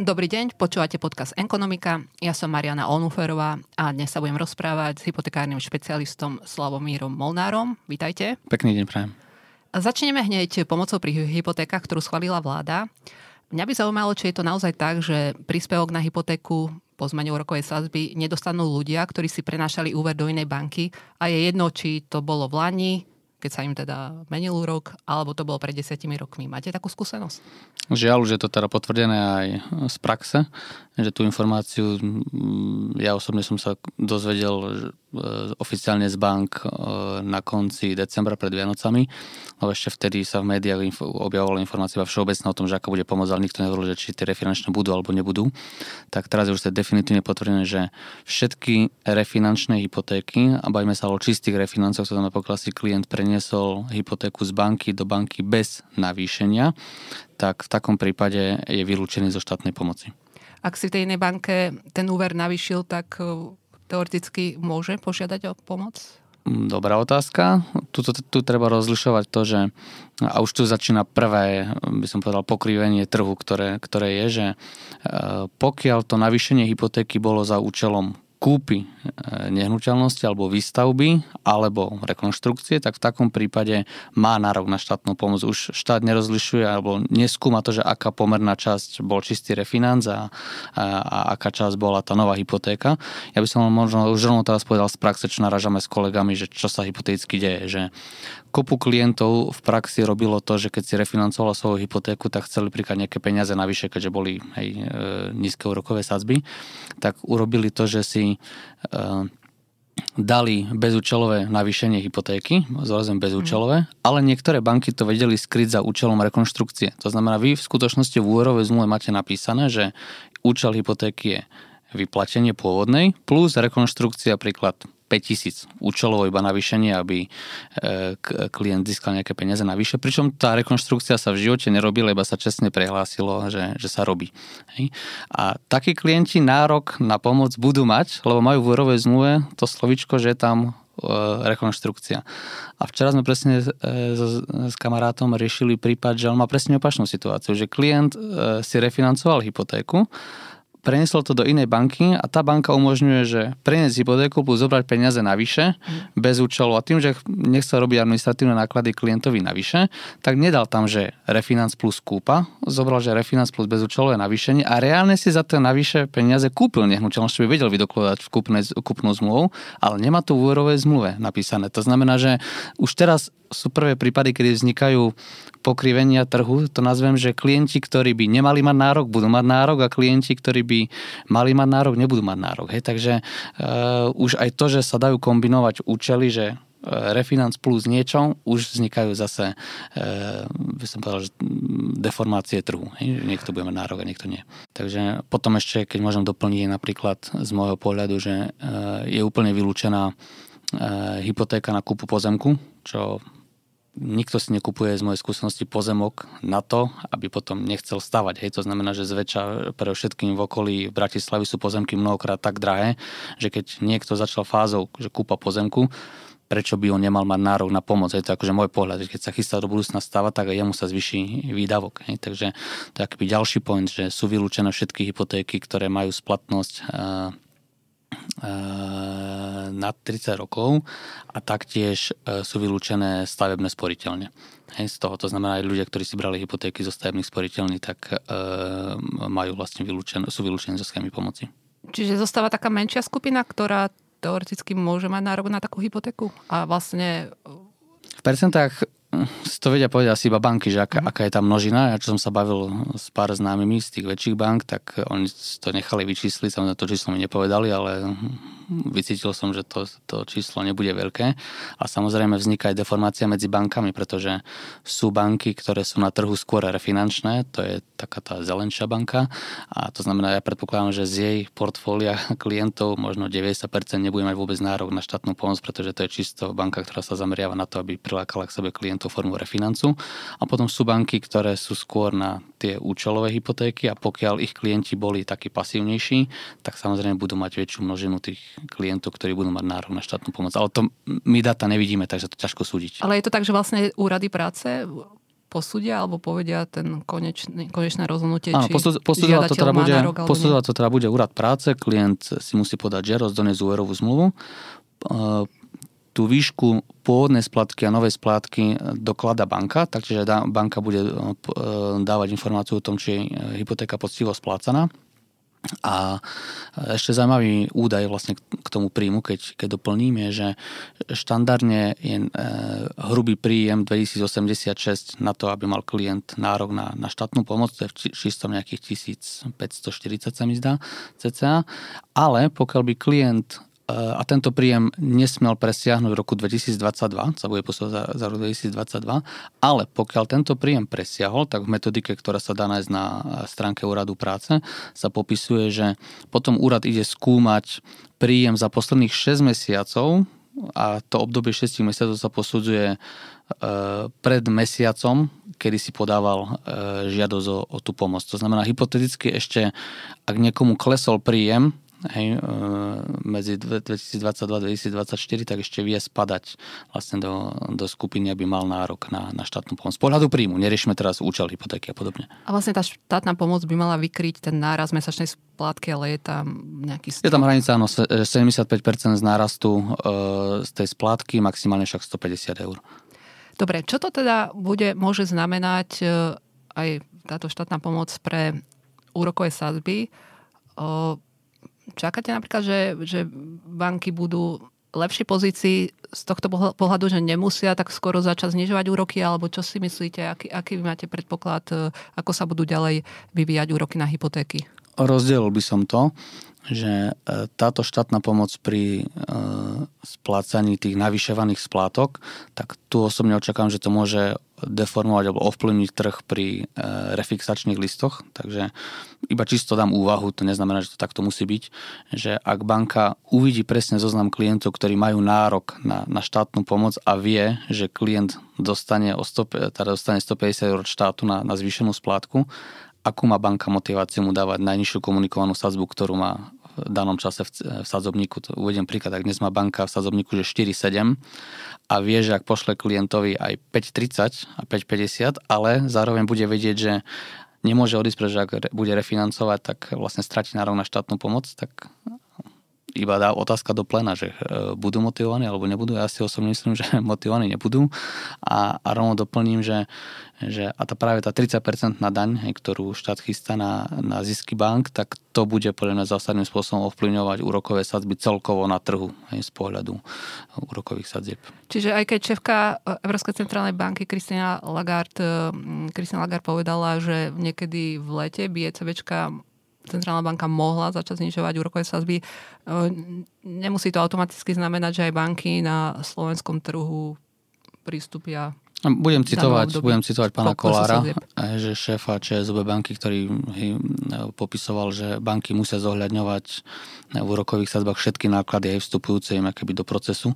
Dobrý deň, počúvate podcast Ekonomika. Ja som Mariana Onuferová a dnes sa budem rozprávať s hypotekárnym špecialistom Slavomírom Molnárom. Vítajte. Pekný deň, prajem. Začneme hneď pomocou pri hypotékach, ktorú schválila vláda. Mňa by zaujímalo, či je to naozaj tak, že príspevok na hypotéku po zmene úrokovej sázby nedostanú ľudia, ktorí si prenášali úver do inej banky a je jedno, či to bolo v Lani, keď sa im teda menil úrok, alebo to bolo pred desiatimi rokmi. Máte takú skúsenosť? Žiaľ, že je to teda potvrdené aj z praxe, že tú informáciu ja osobne som sa dozvedel e, oficiálne z bank e, na konci decembra pred Vianocami, lebo ešte vtedy sa v médiách objavovala informácia všeobecná o tom, že ako bude pomôcť, ale nikto nehovoril, že či tie refinančné budú alebo nebudú. Tak teraz je už to definitívne potvrdené, že všetky refinančné hypotéky, a bajme sa o čistých refinancoch, to znamená, pokiaľ si klient preniesol hypotéku z banky do banky bez navýšenia, tak v takom prípade je vylúčený zo štátnej pomoci. Ak si v tej inej banke ten úver navýšil, tak e, teoreticky môže požiadať o pomoc? Mm, dobrá otázka. Tu, tu, tu treba rozlišovať to, že a už tu začína prvé, by som povedal, pokrivenie trhu, ktoré, ktoré je, že e, pokiaľ to navýšenie hypotéky bolo za účelom kúpy e, nehnuteľnosti alebo výstavby alebo rekonštrukcie, tak v takom prípade má nárok na štátnu pomoc. Už štát nerozlišuje alebo neskúma to, že aká pomerná časť bol čistý refinanc a, a, a aká časť bola tá nová hypotéka. Ja by som možno už rovno teraz povedal z praxe, čo naražame s kolegami, že čo sa hypoteticky deje, že kopu klientov v praxi robilo to, že keď si refinancovala svoju hypotéku, tak chceli príklad nejaké peniaze navyše, keďže boli hej, e, nízke úrokové sadzby, tak urobili to, že si e, dali bezúčelové navýšenie hypotéky, zrazem bezúčelové, ale niektoré banky to vedeli skryť za účelom rekonštrukcie. To znamená, vy v skutočnosti v úverovej zmluve máte napísané, že účel hypotéky je vyplatenie pôvodnej plus rekonštrukcia príklad 5000 účelovo iba navýšenie, aby e, klient získal nejaké peniaze navyše. Pričom tá rekonštrukcia sa v živote nerobila, iba sa čestne prehlásilo, že, že sa robí. Hej. A takí klienti nárok na pomoc budú mať, lebo majú v úrovej zmluve to slovičko, že tam e, rekonštrukcia. A včera sme presne e, s, s kamarátom riešili prípad, že on má presne opačnú situáciu, že klient si refinancoval hypotéku, preniesol to do inej banky a tá banka umožňuje, že preniesť hypotéku plus zobrať peniaze navyše mm. bez účelu a tým, že nechcel robiť administratívne náklady klientovi navyše, tak nedal tam, že refinanc plus kúpa, zobral, že refinanc plus bezúčelové navýšenie a reálne si za to navyše peniaze kúpil nehnuteľnosť, čo by vedel vydokladať v kúpne, kúpnu zmluvu, ale nemá to v úverovej zmluve napísané. To znamená, že už teraz sú prvé prípady, kedy vznikajú pokrivenia trhu, to nazvem, že klienti, ktorí by nemali mať nárok, budú mať nárok a klienti, ktorí by mali mať nárok, nebudú mať nárok. Hej? Takže uh, už aj to, že sa dajú kombinovať účely, že uh, refinanc plus niečo, už vznikajú zase, uh, by som povedal, že deformácie trhu. Niekto bude mať nárok a niekto nie. Takže potom ešte, keď môžem doplniť napríklad z môjho pohľadu, že uh, je úplne vylúčená hypotéka na kúpu pozemku, čo nikto si nekupuje z mojej skúsenosti pozemok na to, aby potom nechcel stavať. Hej, to znamená, že zväčša pre všetkým v okolí v Bratislavi sú pozemky mnohokrát tak drahé, že keď niekto začal fázou, že kúpa pozemku, prečo by on nemal mať nárok na pomoc. Je to akože môj pohľad, že keď sa chystá do budúcna stavať, tak aj jemu sa zvyší výdavok. Hej. Takže to je akýby ďalší point, že sú vylúčené všetky hypotéky, ktoré majú splatnosť nad 30 rokov a taktiež e, sú vylúčené stavebné sporiteľne. Hej, z toho, to znamená aj ľudia, ktorí si brali hypotéky zo stavebných sporiteľní, tak e, majú vlastne vylúčené, sú vylúčení zo schémy pomoci. Čiže zostáva taká menšia skupina, ktorá teoreticky môže mať nárok na takú hypotéku a vlastne... V percentách si to vedia povedať asi iba banky, že aká, mm. aká je tá množina. Ja čo som sa bavil s pár známymi z tých väčších bank, tak oni to nechali vyčísliť, samozrejme to číslo mi nepovedali, ale vycítil som, že to, to číslo nebude veľké. A samozrejme vzniká aj deformácia medzi bankami, pretože sú banky, ktoré sú na trhu skôr refinančné, to je taká tá zelenšia banka a to znamená, ja predpokladám, že z jej portfólia klientov možno 90% nebude mať vôbec nárok na štátnu pomoc, pretože to je čisto banka, ktorá sa zameriava na to, aby prilákala k sebe klientov formu refinancu. A potom sú banky, ktoré sú skôr na tie účelové hypotéky a pokiaľ ich klienti boli takí pasívnejší, tak samozrejme budú mať väčšiu množinu tých klientov, ktorí budú mať nárok na štátnu pomoc. Ale to my data nevidíme, takže to ťažko súdiť. Ale je to tak, že vlastne úrady práce posúdia alebo povedia ten konečný, konečné rozhodnutie, Áno, či posudzovať to, teda bude, nárok, to teda bude úrad práce, klient si musí podať žiarosť, doniesť úverovú zmluvu. Tú výšku pôvodnej splátky a novej splátky doklada banka, takže banka bude e, dávať informáciu o tom, či je hypotéka poctivo splácaná a ešte zaujímavý údaj vlastne k tomu príjmu, keď, keď doplním, je, že štandardne je e, hrubý príjem 2086 na to, aby mal klient nárok na, na štátnu pomoc, to je v čistom nejakých 1540 sa mi zdá, cca. Ale pokiaľ by klient a tento príjem nesmel presiahnuť v roku 2022, sa bude posúvať za, za rok 2022, ale pokiaľ tento príjem presiahol, tak v metodike, ktorá sa dá nájsť na stránke úradu práce, sa popisuje, že potom úrad ide skúmať príjem za posledných 6 mesiacov a to obdobie 6 mesiacov sa posudzuje e, pred mesiacom, kedy si podával žiadosť o, o tú pomoc. To znamená, hypoteticky ešte, ak niekomu klesol príjem, hej, e, medzi 2022-2024, tak ešte vie spadať vlastne do, do skupiny, aby mal nárok na, na štátnu pomoc. Z pohľadu príjmu, neriešime teraz účel hypotéky a podobne. A vlastne tá štátna pomoc by mala vykryť ten náraz mesačnej splátky, ale je tam nejaký... Strop. Je tam hranica, áno, 75% z nárastu e, z tej splátky, maximálne však 150 eur. Dobre, čo to teda bude, môže znamenať e, aj táto štátna pomoc pre úrokové sadby? Čakáte napríklad, že, že banky budú lepšej pozícii z tohto pohľadu, že nemusia tak skoro začať znižovať úroky, alebo čo si myslíte, aký, aký vy máte predpoklad, e, ako sa budú ďalej vyvíjať úroky na hypotéky? Rozdielil by som to, že e, táto štátna pomoc pri e, splácaní tých navyšovaných splátok, tak tu osobne očakávam, že to môže deformovať alebo ovplyvniť trh pri e, refixačných listoch. Takže iba čisto dám úvahu, to neznamená, že to takto musí byť, že ak banka uvidí presne zoznam klientov, ktorí majú nárok na, na štátnu pomoc a vie, že klient dostane, o 100, teda dostane 150 eur od štátu na, na zvýšenú splátku, akú má banka motiváciu mu dávať najnižšiu komunikovanú sadzbu, ktorú má danom čase v, v sadzobníku. To uvediem príklad, ak dnes má banka v sadzobníku, že 4,7 a vie, že ak pošle klientovi aj 5,30 a 5,50, ale zároveň bude vedieť, že nemôže odísť, pretože ak bude refinancovať, tak vlastne stratí nárok na štátnu pomoc, tak iba dá otázka do plena, že e, budú motivovaní alebo nebudú. Ja si osobne myslím, že motivovaní nebudú. A, a rovno doplním, že, že a tá práve tá 30% na daň, ktorú štát chystá na, na zisky bank, tak to bude podľa mňa zásadným spôsobom ovplyvňovať úrokové sadzby celkovo na trhu hej, z pohľadu úrokových sadzieb. Čiže aj keď šéfka Európskej centrálnej banky Kristina Lagarde, Kristina Lagarde povedala, že niekedy v lete by ECBčka centrálna banka mohla začať znižovať úrokové sazby. E, nemusí to automaticky znamenať, že aj banky na slovenskom trhu prístupia budem citovať, budem citovať pána Kolára, že šéfa ČSOB banky, ktorý popisoval, že banky musia zohľadňovať v úrokových sadzbách všetky náklady aj vstupujúce im akéby do procesu.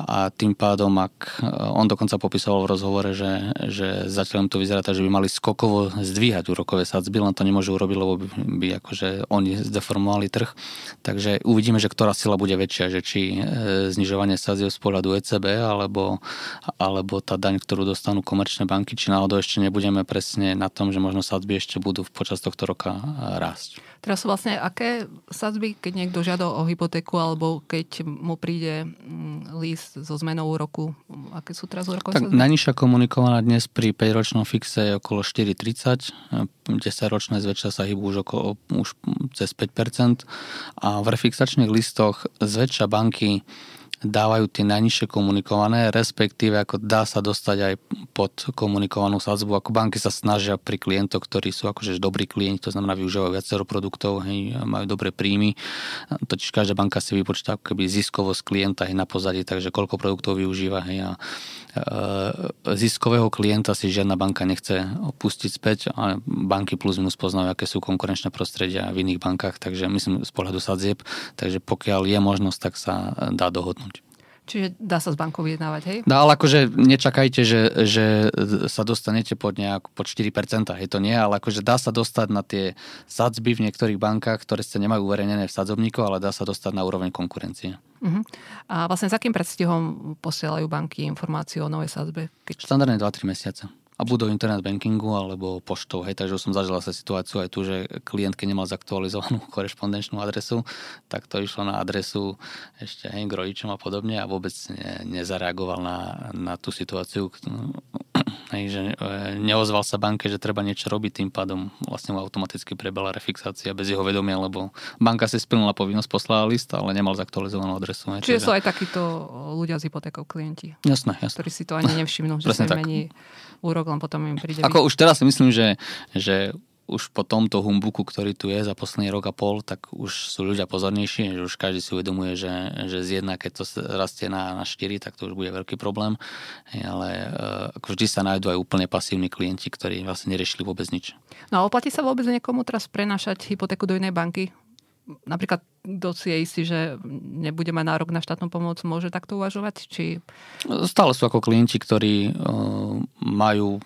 A tým pádom, ak on dokonca popisoval v rozhovore, že, že zatiaľ to vyzerá tak, že by mali skokovo zdvíhať úrokové sadzby, len to nemôžu urobiť, lebo by, by akože oni zdeformovali trh. Takže uvidíme, že ktorá sila bude väčšia, že či znižovanie sadzieb z pohľadu ECB alebo, alebo tá daň, ktorú ktorú dostanú komerčné banky, či náhodou ešte nebudeme presne na tom, že možno sadzby ešte budú počas tohto roka rásť. Teraz vlastne aké sadzby, keď niekto žiada o hypotéku alebo keď mu príde mm, list so zmenou úroku, aké sú teraz úrokové sadzby? Najnižšia komunikovaná dnes pri 5-ročnom fixe je okolo 4,30, 10-ročné zväčša sa hýbu už, okolo, už cez 5% a v refixačných listoch zväčša banky dávajú tie najnižšie komunikované, respektíve ako dá sa dostať aj pod komunikovanú sadzbu, ako banky sa snažia pri klientoch, ktorí sú akože dobrí klienti, to znamená využívajú viacero produktov, hej, majú dobré príjmy, totiž každá banka si vypočíta ako keby ziskovosť klienta aj na pozadí, takže koľko produktov využíva hej, a e, ziskového klienta si žiadna banka nechce opustiť späť, ale banky plus minus poznajú, aké sú konkurenčné prostredia v iných bankách, takže myslím z pohľadu sadzieb, takže pokiaľ je možnosť, tak sa dá dohodnúť. Čiže dá sa s bankou vyjednávať, hej? Dá, ale akože nečakajte, že, že sa dostanete pod, nejak, pod 4%, hej, to nie, ale akože dá sa dostať na tie sadzby v niektorých bankách, ktoré ste nemajú uverejnené v sadzobníku, ale dá sa dostať na úroveň konkurencie. Uh-huh. A vlastne s akým predstihom posielajú banky informáciu o novej sadzbe? Keď... Štandardne 2-3 mesiace. A budú internet bankingu alebo poštou. Hej, takže už som zažila sa situáciu aj tu, že klient, keď nemal zaktualizovanú korešpondenčnú adresu, tak to išlo na adresu ešte hej, k rodičom a podobne a vôbec ne, nezareagoval na, na tú situáciu. Hej, že e, neozval sa banke, že treba niečo robiť, tým pádom vlastne mu automaticky prebala refixácia bez jeho vedomia, lebo banka si splnila povinnosť, poslala list, ale nemal zaktualizovanú adresu. Hej, Čiže, čiže sú aj takíto ľudia s hypotékou klienti. Jasné, jasné. Ktorí si to ani nevšimnú, že sa mení úrok, len potom im príde... Ako už teraz si myslím, že, že už po tomto humbuku, ktorý tu je za posledný rok a pol, tak už sú ľudia pozornejší, že už každý si uvedomuje, že, že z jedna, keď to rastie na, na 4, tak to už bude veľký problém. Ale uh, ako vždy sa nájdú aj úplne pasívni klienti, ktorí vlastne neriešili vôbec nič. No a oplatí sa vôbec niekomu teraz prenašať hypotéku do inej banky? Napríklad kto si je istý, že nebude mať nárok na štátnu pomoc, môže takto uvažovať? Či... Stále sú ako klienti, ktorí uh, majú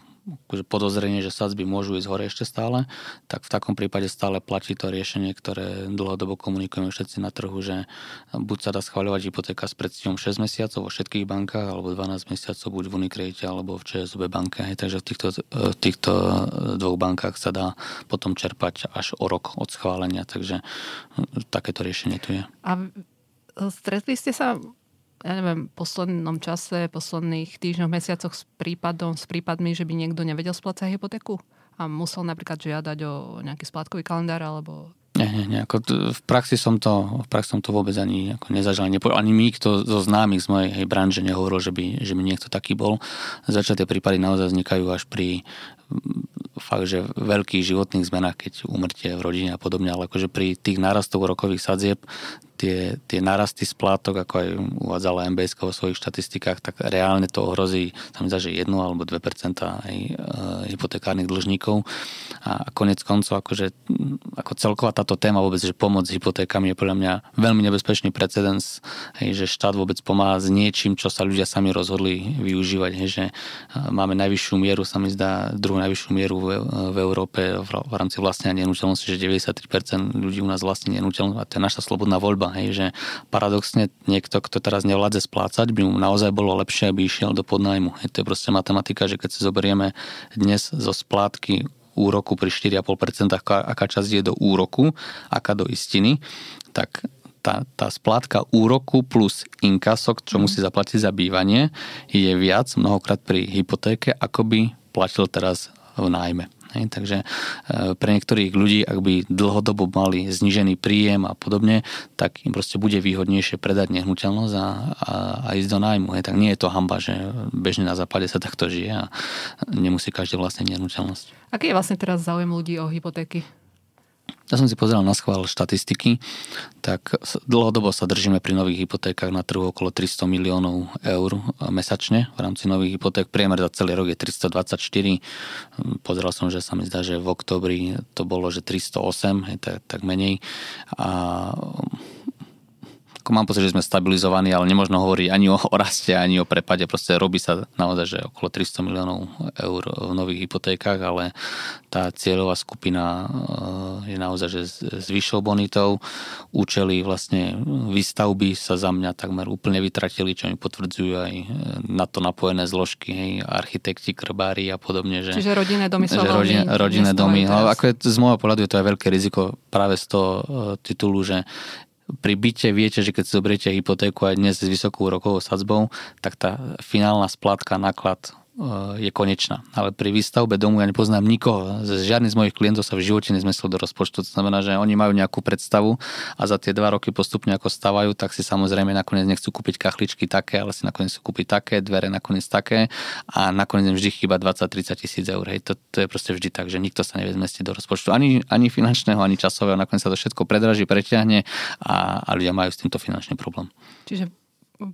akože podozrenie, že sadzby môžu ísť hore ešte stále, tak v takom prípade stále platí to riešenie, ktoré dlhodobo komunikujeme všetci na trhu, že buď sa dá schváľovať hypotéka s predstihom 6 mesiacov vo všetkých bankách, alebo 12 mesiacov buď v Unicredite alebo v ČSB banke. Takže v týchto, v týchto dvoch bankách sa dá potom čerpať až o rok od schválenia, takže takéto riešenie tu je. A stretli ste sa ja neviem, poslednom čase, posledných týždňoch, mesiacoch s prípadom, s prípadmi, že by niekto nevedel splácať hypotéku a musel napríklad žiadať o nejaký splátkový kalendár alebo nie, nie, nie. Ako v praxi som to, v praxi som to vôbec ani ako nezažil. Ani mi kto zo známych z mojej hej, branže nehovoril, že by, že by niekto taký bol. Začaté prípady naozaj vznikajú až pri fakt, že veľkých životných zmenách, keď umrtie v rodine a podobne, ale akože pri tých nárastoch rokových sadzieb tie, tie narasty splátok, ako aj uvádzala MBS vo svojich štatistikách, tak reálne to ohrozí, sa mi zdá, že 1 alebo 2% aj e, hypotekárnych dlžníkov. A konec koncov, akože, ako celková táto téma vôbec, že pomoc s hypotékami je podľa mňa veľmi nebezpečný precedens, hej, že štát vôbec pomáha s niečím, čo sa ľudia sami rozhodli využívať. Hej, že e, máme najvyššiu mieru, sa mi zdá, druhú najvyššiu mieru v, v Európe v, v rámci vlastne nenúteľnosti, že 93% ľudí u nás vlastne nenúteľnosť a to je naša slobodná voľba hej, že paradoxne niekto, kto teraz nevládze splácať, by mu naozaj bolo lepšie, aby išiel do podnájmu. Hej, to je proste matematika, že keď si zoberieme dnes zo splátky úroku pri 4,5%, aká, aká časť je do úroku, aká do istiny, tak tá, tá splátka úroku plus inkasok, čo mm. musí zaplatiť za bývanie, je viac mnohokrát pri hypotéke, ako by platil teraz v nájme. Hej, takže e, pre niektorých ľudí, ak by dlhodobo mali znížený príjem a podobne, tak im proste bude výhodnejšie predať nehnuteľnosť a, a, a ísť do nájmu. Hej, tak nie je to hamba, že bežne na západe sa takto žije a nemusí každý vlastniť nehnuteľnosť. Aký je vlastne teraz záujem ľudí o hypotéky? Ja som si pozeral na schvál štatistiky, tak dlhodobo sa držíme pri nových hypotékach na trhu okolo 300 miliónov eur mesačne v rámci nových hypoték. Priemer za celý rok je 324. Pozeral som, že sa mi zdá, že v oktobri to bolo, že 308, je tak, tak menej. A ako mám pocit, že sme stabilizovaní, ale nemôžno hovoriť ani o, o raste, ani o prepade. Proste robí sa naozaj, že okolo 300 miliónov eur v nových hypotékach, ale tá cieľová skupina eh, je naozaj, že s vyššou bonitou. Účely vlastne výstavby sa za mňa takmer úplne vytratili, čo mi potvrdzujú aj eh, na to napojené zložky, hej, architekti, krbári a podobne. Že, Čiže rodinné domy sa rodin, rodinné domy. No, ako je, z môjho pohľadu je to aj veľké riziko práve z toho eh, titulu, že pri byte viete, že keď si zoberiete hypotéku aj dnes s vysokou rokovou sadzbou, tak tá finálna splatka, náklad je konečná. Ale pri výstavbe domu ja nepoznám nikoho. Žiadny z mojich klientov sa v živote nezmyslel do rozpočtu. To znamená, že oni majú nejakú predstavu a za tie dva roky postupne ako stavajú, tak si samozrejme nakoniec nechcú kúpiť kachličky také, ale si nakoniec chcú kúpiť také, dvere nakoniec také a nakoniec im vždy chýba 20-30 tisíc eur. Hej. To, to, je proste vždy tak, že nikto sa nevie zmestiť do rozpočtu ani, ani finančného, ani časového. Nakoniec sa to všetko predraží, preťahne a, a ľudia majú s týmto finančný problém. Čiže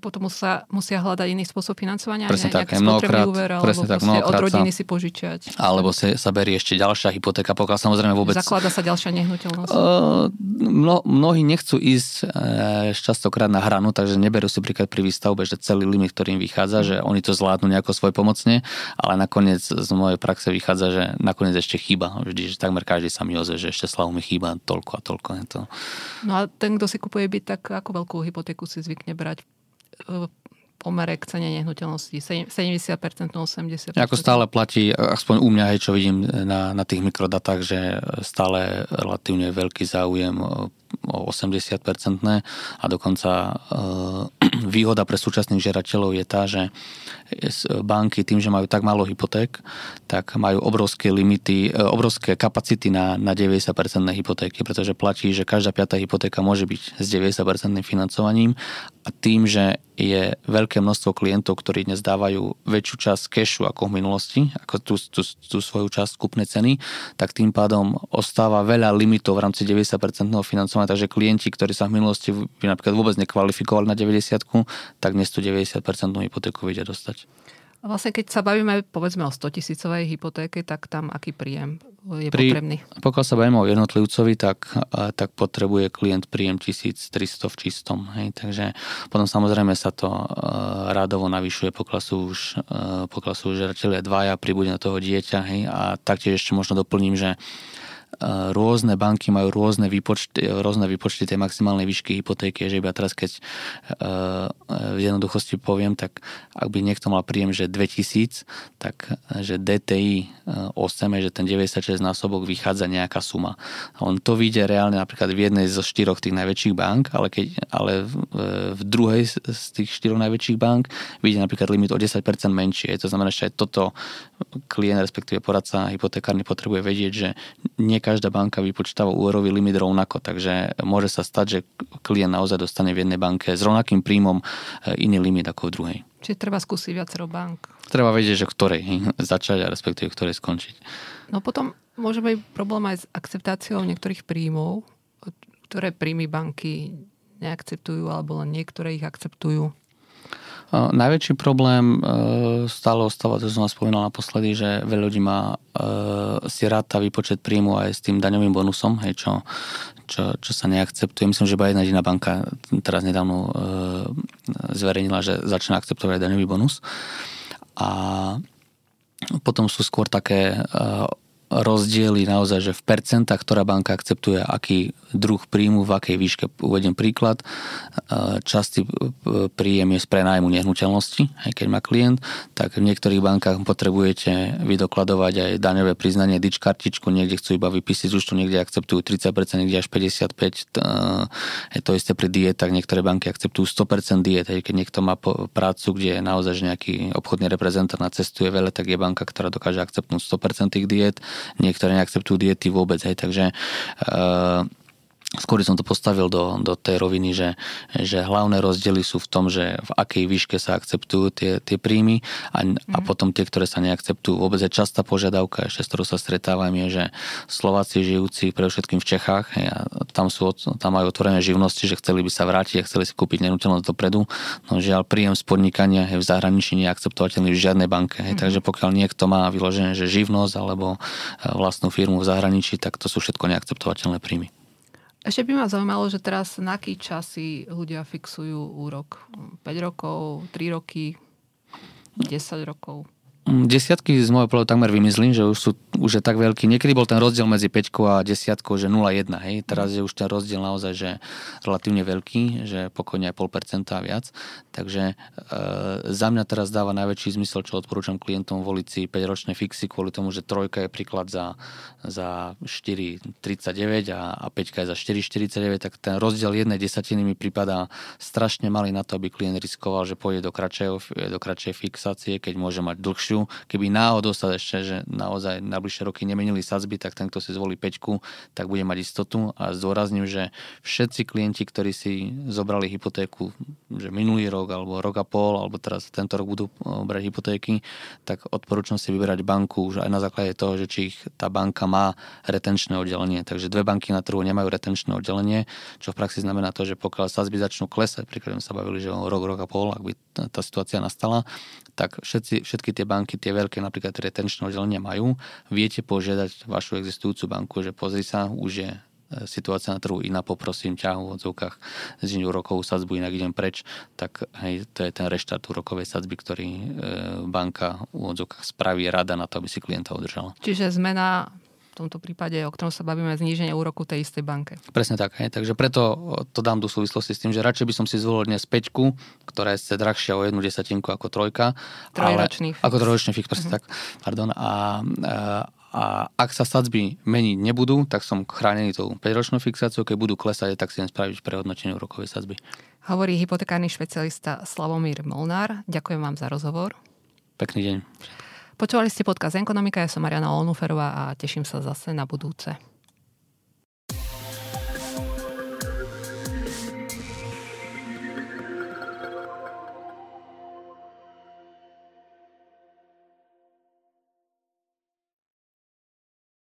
potom musia, musia hľadať iný spôsob financovania, presne tak, mnohokrát, úver, alebo presne tak, mnohokrát od rodiny sa, si požičať. Alebo sa, sa berie ešte ďalšia hypotéka, pokiaľ samozrejme vôbec... Zaklada sa ďalšia nehnuteľnosť. Uh, mno, mnohí nechcú ísť uh, častokrát na hranu, takže neberú si príklad pri výstavbe, že celý limit, ktorý im vychádza, že oni to zvládnu nejako svoj pomocne, ale nakoniec z mojej praxe vychádza, že nakoniec ešte chýba. Vždy, že takmer každý sa mi ozve, že ešte slavu mi chýba toľko a toľko. Je to... No a ten, kto si kupuje byt, tak ako veľkú hypotéku si zvykne brať? Pomere k cene nehnuteľnosti? 70%, 80%? Ako stále platí, aspoň u mňa, hej, čo vidím na, na tých mikrodatách, že stále relatívne veľký záujem o 80-percentné a dokonca e, výhoda pre súčasných žerateľov je tá, že banky tým, že majú tak málo hypoték, tak majú obrovské limity, e, obrovské kapacity na, na 90-percentné hypotéky, pretože platí, že každá piatá hypotéka môže byť s 90-percentným financovaním a tým, že je veľké množstvo klientov, ktorí dnes dávajú väčšiu časť cashu ako v minulosti, ako tú, tú, tú svoju časť kúpnej ceny, tak tým pádom ostáva veľa limitov v rámci 90% financovania, takže klienti, ktorí sa v minulosti by napríklad vôbec nekvalifikovali na 90 tak dnes tú 90% hypotéku vedia dostať. A vlastne keď sa bavíme povedzme o 100 tisícovej hypotéke, tak tam aký príjem je Pri, potrebný? Pokiaľ sa bavíme o jednotlivcovi, tak, tak potrebuje klient príjem 1300 v čistom. Hej. Takže potom samozrejme sa to uh, rádovo navyšuje, pokiaľ sú už, uh, pokiaľ sú už žeratelia dvaja, pribúde na toho dieťa. Hej. A taktiež ešte možno doplním, že uh, rôzne banky majú rôzne výpočty, rôzne výpočty tej maximálnej výšky hypotéky, že iba teraz keď v jednoduchosti poviem, tak ak by niekto mal príjem, že 2000, tak že DTI 8 je, že ten 96 násobok vychádza nejaká suma. On to vyjde reálne napríklad v jednej zo štyroch tých najväčších bank, ale, keď, ale v druhej z tých štyroch najväčších bank vyjde napríklad limit o 10% menšie. To znamená, že aj toto klient, respektíve poradca hypotekárny potrebuje vedieť, že nie každá banka vypočítava úverový limit rovnako, takže môže sa stať, že klient naozaj dostane v jednej banke s rovnakým príjmom e, iný limit ako v druhej. Čiže treba skúsiť viacero bank. Treba vedieť, že ktorej začať a respektíve ktorej skončiť. No potom môže byť problém aj s akceptáciou niektorých príjmov, ktoré príjmy banky neakceptujú alebo len niektoré ich akceptujú. Najväčší problém stále ostáva, to som vás spomínal naposledy, že veľa ľudí má si ráta výpočet príjmu aj s tým daňovým bonusom, hej, čo, čo, čo sa neakceptuje. Myslím, že iba jedna jediná banka teraz nedávno zverejnila, že začne akceptovať daňový bonus. A potom sú skôr také rozdiely naozaj, že v percentách, ktorá banka akceptuje, aký druh príjmu, v akej výške, uvediem príklad, častý príjem je z prenájmu nehnuteľnosti, aj keď má klient, tak v niektorých bankách potrebujete vydokladovať aj daňové priznanie, dič kartičku, niekde chcú iba vypísať už to niekde akceptujú 30%, niekde až 55%, je to isté pri dietách, niektoré banky akceptujú 100% diet, aj keď niekto má prácu, kde je naozaj nejaký obchodný reprezentant na cestuje veľa, tak je banka, ktorá dokáže akceptnúť 100% tých diet niektoré neakceptujú diety vôbec, hej, takže uh, skôr som to postavil do, do tej roviny, že, že hlavné rozdiely sú v tom, že v akej výške sa akceptujú tie, tie príjmy a, mm. a mhm. potom tie, ktoré sa neakceptujú. Vôbec je častá požiadavka, ešte s ktorou sa stretávam, je, že Slováci žijúci pre všetkým v Čechách, a tam, sú, tam majú otvorené živnosti, že chceli by sa vrátiť a chceli si kúpiť nehnuteľnosť dopredu, no žiaľ príjem z podnikania je v zahraničí neakceptovateľný v žiadnej banke. Mm. Takže pokiaľ niekto má vyložené, že živnosť alebo e, vlastnú firmu v zahraničí, tak to sú všetko neakceptovateľné príjmy. Ešte by ma zaujímalo, že teraz na aký časy ľudia fixujú úrok? 5 rokov, 3 roky, 10 rokov? Mm, desiatky z môjho pohľadu takmer vymyslím, že už, sú, už je tak veľký. Niekedy bol ten rozdiel medzi 5 a 10, že 0,1. Hej. Teraz je už ten rozdiel naozaj že relatívne veľký, že pokojne aj 0,5% a viac. Takže e, za mňa teraz dáva najväčší zmysel, čo odporúčam klientom voliť si 5-ročné fixy kvôli tomu, že trojka je príklad za, za 4,39 a, a 5 je za 4,49, tak ten rozdiel jednej desatiny mi prípada strašne malý na to, aby klient riskoval, že pôjde do kratšej, do kratšej fixácie, keď môže mať dlhšiu ďalšiu. Keby náhodou sa ešte, že naozaj na bližšie roky nemenili sadzby, tak ten, kto si zvolí peťku, tak bude mať istotu. A zdôrazním, že všetci klienti, ktorí si zobrali hypotéku, že minulý rok, alebo rok a pol, alebo teraz tento rok budú eh, brať hypotéky, tak odporúčam si vyberať banku už aj na základe toho, že či ich tá banka má retenčné oddelenie. Takže dve banky na trhu nemajú retenčné oddelenie, čo v praxi znamená to, že pokiaľ sadzby začnú klesať, príklad sa bavili, že rok, rok a pol, ak by tá situácia nastala, tak všetci, všetky tie banky, tie veľké napríklad retenčné oddelenia majú, viete požiadať vašu existujúcu banku, že pozri sa, už je e, situácia na trhu iná, poprosím ťa v odzovkách z úrokovú sadzbu, inak idem preč, tak hej, to je ten reštart úrokovej sadzby, ktorý e, banka v odzovkách spraví rada na to, aby si klienta udržala. Čiže zmena tomto prípade, o ktorom sa bavíme, zníženie úroku tej istej banke. Presne tak. Hej. Takže preto to dám do súvislosti s tým, že radšej by som si zvolil dnes peťku, ktorá je drahšia o jednu desatinku ako trojka. Trojročný ale, fix. Ako trojročný fix, presne uh-huh. tak. Pardon. A, a ak sa sadzby meniť nebudú, tak som chránený tou 5-ročnou fixáciou, keď budú klesať, tak si jen spraviť prehodnotenie úrokovej sadzby. Hovorí hypotekárny špecialista Slavomír Molnár. Ďakujem vám za rozhovor. Pekný deň. Počúvali ste podcast Ekonomika, ja som Mariana Olnuferová a teším sa zase na budúce.